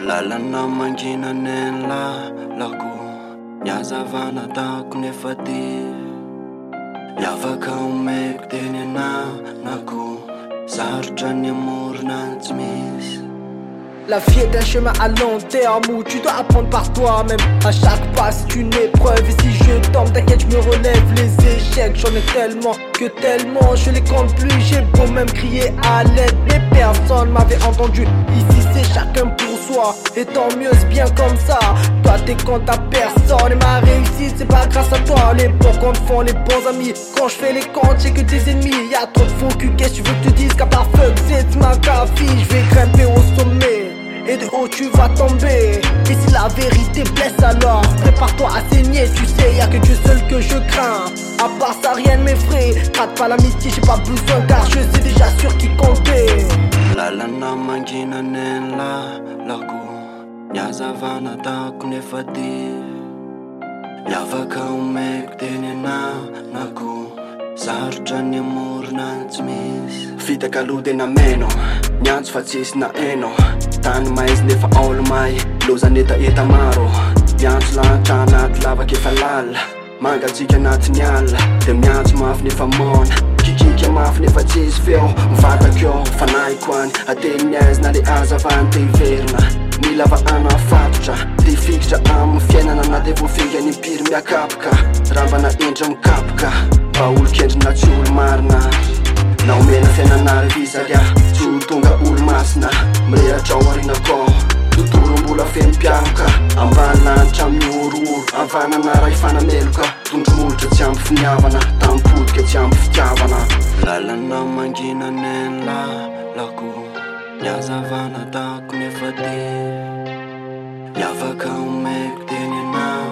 La vie est un chemin à long terme où tu dois apprendre par toi-même. À chaque pas, c'est une épreuve. Et si je tombe, t'inquiète, je me relève. Les échecs, j'en ai tellement que tellement je les compte plus. J'ai beau même crier à l'aide. Mais personne m'avait entendu ici chacun pour soi. Et tant mieux, c'est bien comme ça. Toi, t'es compte à personne. Et ma réussite, c'est pas grâce à toi. Les bons comptes font les bons amis. Quand je fais les comptes, j'ai que des ennemis. Y'a trop de faux cul, qu'est-ce tu veux que te dise qu'à part fuck, c'est ma fille. Je vais grimper au sommet. Et de haut tu vas tomber Et si la vérité blesse alors Prépare-toi à saigner Tu sais y'a que Dieu seul que je crains À part ça rien ne m'effraie Rate pas l'amitié j'ai pas besoin Car je sais déjà sur qui compter nginaneny lahy lako niazavana tako nefa ti ni afaka o meko teny ana nako sarotra ny amoronatsy misy fitaka alohade nameno miantso fa tsisina eno tany maizynefa aolomay lozaneta eta maro miantso laha ta anaty lavaka efa lalia magatsika anatyny alia de miantso mafy nefa mona kika mafiny efa tsy izy feo mivatako eo fanahiko any ateniny aizina le azavany te hiverina mila va ana afatotra di figitra amin'ny fiainana na de voafinga ny piry miakapoka raha mbana endramikapoka mba olokendrina tsy olo marina naomena fiainanavisaka tsy olo tonga olo masina mire atrao arinako nanara fanameloka tondroolitra tsy amby finiavana da mipodika tsy amby fitiavana lalana mandinanenla lako niazavana tako nefa de miafaka omelo teny na